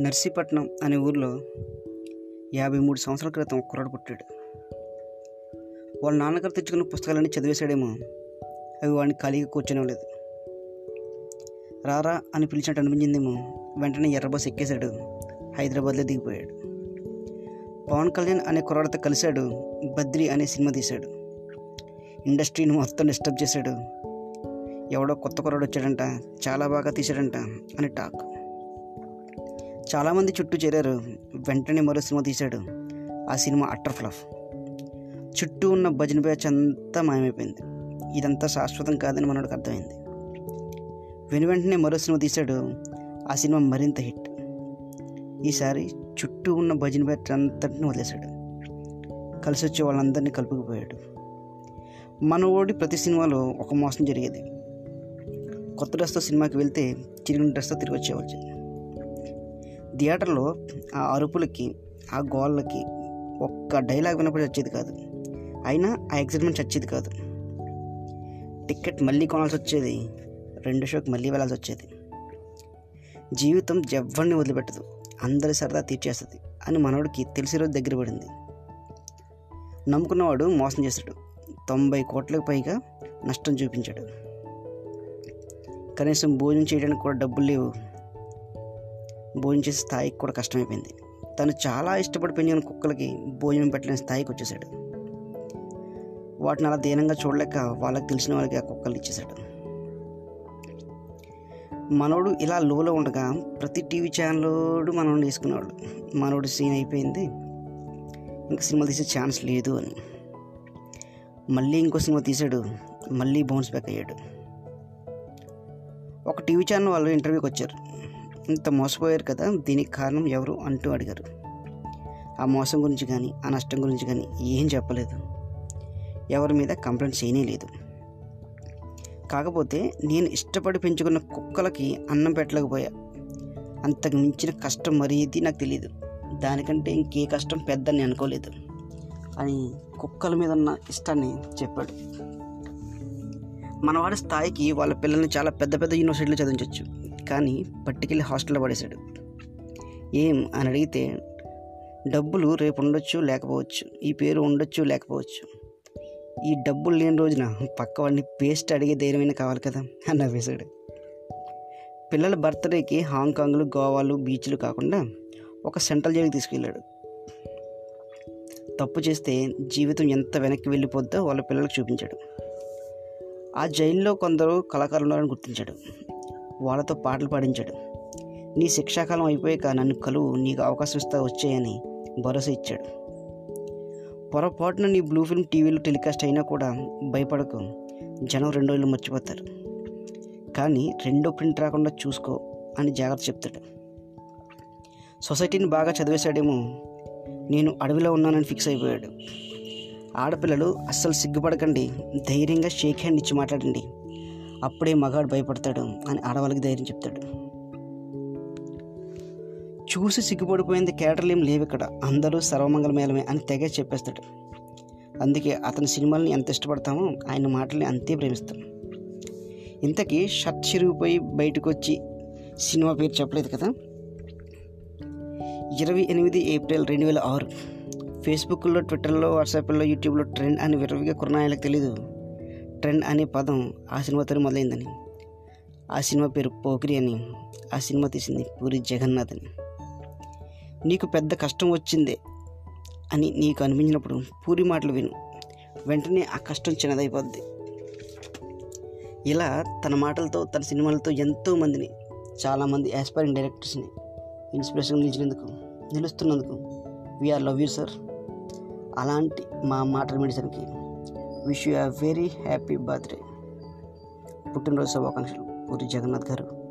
నర్సీపట్నం అనే ఊర్లో యాభై మూడు సంవత్సరాల క్రితం ఒక కుర్రాడు పుట్టాడు. వాళ్ళ నాన్నగారు తెచ్చుకున్న పుస్తకాలన్నీ చదివేశాడేమో. అవి వాడిని ఖాళీగా కూర్చొనివ్వలేదు. రారా అని పిలిచినట్టు అనిపించిందేమో. వెంటనే ఎర్రబస్ ఎక్కేశాడు. హైదరాబాద్లో దిగిపోయాడు. పవన్ కళ్యాణ్ అనే కుర్రాడితో కలిశాడు. బద్రి అనే సినిమా తీశాడు. ఇండస్ట్రీని మొత్తం డిస్టర్బ్ చేశాడు. ఎవడో కొత్త కుర్రాడు వచ్చాడంట. చాలా బాగా తీశాడంట అని టాక్. చాలామంది చుట్టూ చేరారు. వెంటనే మరో సినిమా తీశాడు. ఆ సినిమా అట్టర్ ఫ్లఫ్. చుట్టూ ఉన్న భజన బ్యాచ్ అంతా మాయమైపోయింది. ఇదంతా శాశ్వతం కాదని మనోడికి అర్థమైంది. వెను వెంటనే మరో సినిమా తీశాడు. ఆ సినిమా మరింత హిట్. ఈసారి చుట్టూ ఉన్న భజన బ్యాచ్ అంతటిని వదిలేశాడు. కలిసి వచ్చే వాళ్ళందరినీ కలుపుకుపోయాడు. మనోడి ప్రతి సినిమాలో ఒక మోసం జరిగేది. కొత్త డ్రెస్తో సినిమాకి వెళ్తే చిరిగిన డ్రెస్తో తిరిగి వచ్చేవాళ్ళు. థియేటర్లో ఆ అరుపులకి ఆ గోళ్ళకి ఒక్క డైలాగ్ వినపడి వచ్చేది కాదు. అయినా ఆ ఎగ్జైట్మెంట్ చచ్చేది కాదు. టికెట్ మళ్ళీ కొనాల్సి వచ్చేది రెండు షోకి మళ్ళీ వెళ్ళాల్సి వచ్చేది. జీవితం ఎవ్వరిని వదిలిపెట్టదు అందరి సరదా తీర్చేస్తుంది అని మనవాడికి తెలిసి రోజు దగ్గర పడింది. నమ్ముకున్నవాడు మోసం చేశాడు. తొంభై కోట్లకు పైగా నష్టం చూపించాడు. కనీసం భోజనం చేయడానికి కూడా డబ్బులు లేవు. భోజనం చేసే స్థాయికి కూడా కష్టమైపోయింది. తను చాలా ఇష్టపడి పెంచిన కుక్కలకి భోజనం పెట్టలేని స్థాయికి వచ్చేసాడు. వాటిని అలా దీనంగా చూడలేక వాళ్ళకి తెలిసిన వాళ్ళకి ఆ కుక్కలు ఇచ్చేశాడు. మనోడు ఇలా లోలో ఉండగా ప్రతి టీవీ ఛానల్లోడు మనోడు వేసుకునేవాడు. మనోడు సీన్ అయిపోయింది. ఇంకా సినిమా తీసే ఛాన్స్ లేదు అని. మళ్ళీ ఇంకో సినిమా తీశాడు మళ్ళీ బౌన్స్ బ్యాక్ అయ్యాడు. ఒక టీవీ ఛానల్ వాళ్ళు ఇంటర్వ్యూకి వచ్చారు. ఇంత మోసపోయారు కదా దీనికి కారణం ఎవరు అంటూ అడిగారు. ఆ మోసం గురించి కానీ ఆ నష్టం గురించి కానీ ఏం చెప్పలేదు. ఎవరి మీద కంప్లైంట్ చేయనే లేదు. కాకపోతే నేను ఇష్టపడి పెంచుకున్న కుక్కలకి అన్నం పెట్టలేకపోయా. అంతకు మించిన కష్టం మరీది నాకు తెలియదు దానికంటే ఇంకే కష్టం పెద్దని అనుకోలేదు అని కుక్కల మీద ఉన్న ఇష్టాన్ని చెప్పాడు. మనవాడి స్థాయికి వాళ్ళ పిల్లల్ని చాలా పెద్ద పెద్ద యూనివర్సిటీలో చదివించవచ్చు కానీ పట్టుకెళ్ళి హాస్టల్లో పడేశాడు. ఏం? అని అడిగితే డబ్బులు రేపు ఉండొచ్చు లేకపోవచ్చు. ఈ పేరు ఉండొచ్చు లేకపోవచ్చు. ఈ డబ్బులు లేని రోజున పక్క వాడిని పేస్ట్ అడిగే ధైర్యమైన కావాలి కదా అని నవ్వేశాడు. పిల్లల బర్త్డేకి హాంకాంగ్లు గోవాలు బీచ్లు కాకుండా ఒక సెంట్రల్ జైలుకి తీసుకెళ్ళాడు. తప్పు చేస్తే జీవితం ఎంత వెనక్కి వెళ్ళిపోద్దో వాళ్ళ పిల్లలకు చూపించాడు. ఆ జైల్లో కొందరు కళాకారులు ఉన్నారని గుర్తించాడు. వాళ్ళతో పాటలు పాడించాడు. నీ శిక్షాకాలం అయిపోయాక నన్ను కలువు నీకు అవకాశం ఇస్తా వచ్చాయని భరోసా ఇచ్చాడు. పొరపాటున నీ బ్లూ ఫిల్మ్ టీవీలో టెలికాస్ట్ అయినా కూడా భయపడకు. జనం రెండు రోజులు మర్చిపోతారు. కానీ రెండో ప్రింట్ రాకుండా చూసుకో అని జాగ్రత్త చెప్తాడు. సొసైటీని బాగా చదివేశాడేమో. నేను అడవిలో ఉన్నానని ఫిక్స్ అయిపోయాడు. ఆడపిల్లలు అస్సలు సిగ్గుపడకండి. ధైర్యంగా షేక్ హ్యాండ్ ఇచ్చి మాట్లాడండి. అప్పుడే మగాడు భయపడతాడు అని ఆడవాళ్ళకి ధైర్యం చెప్తాడు. చూసి సిగ్గుపడిపోయింది క్యారెక్టర్లు ఏం లేవు ఇక్కడ. అందరూ సర్వమంగళమేళమే అని తెగ చెప్పేస్తాడు. అందుకే అతని సినిమాలని ఎంత ఇష్టపడతామో ఆయన మాటల్ని అంతే ప్రేమిస్తాం. ఇంతకీ షర్ట్ చిరిగిపోయి బయటకు వచ్చి సినిమా పేరు చెప్పలేదు కదా? ఇరవై ఎనిమిది ఏప్రిల్ రెండు వేల ఆరు. ఫేస్బుక్లో ట్విట్టర్లో వాట్సాప్లో యూట్యూబ్లో ట్రెండ్ అని విరవిగా కురణాయాలకు తెలీదు. ట్రెండ్ అనే పదం ఆ సినిమాతోనే మొదలైందని. ఆ సినిమా పేరు పోకిరి అని ఆ సినిమా తీసింది పూరి జగన్నాథ్ అని. నీకు పెద్ద కష్టం వచ్చిందే అని నీకు అనిపించినప్పుడు పూరి మాటలు విను. వెంటనే ఆ కష్టం చిన్నదైపోద్ది. ఇలా తన మాటలతో తన సినిమాలతో ఎంతోమందిని చాలామంది యాస్పైరింగ్ డైరెక్టర్స్ని ఇన్స్పిరేషన్ నిలిచినందుకు నిలుస్తున్నందుకు వీఆర్ లవ్ యూ సార్ అలాంటి మా మాటలు మెడిసిన్కి wish you a very happy birthday. పుట్టినరోజు శుభాకాంక్షలు పూరి జగన్నాథ్ గారు.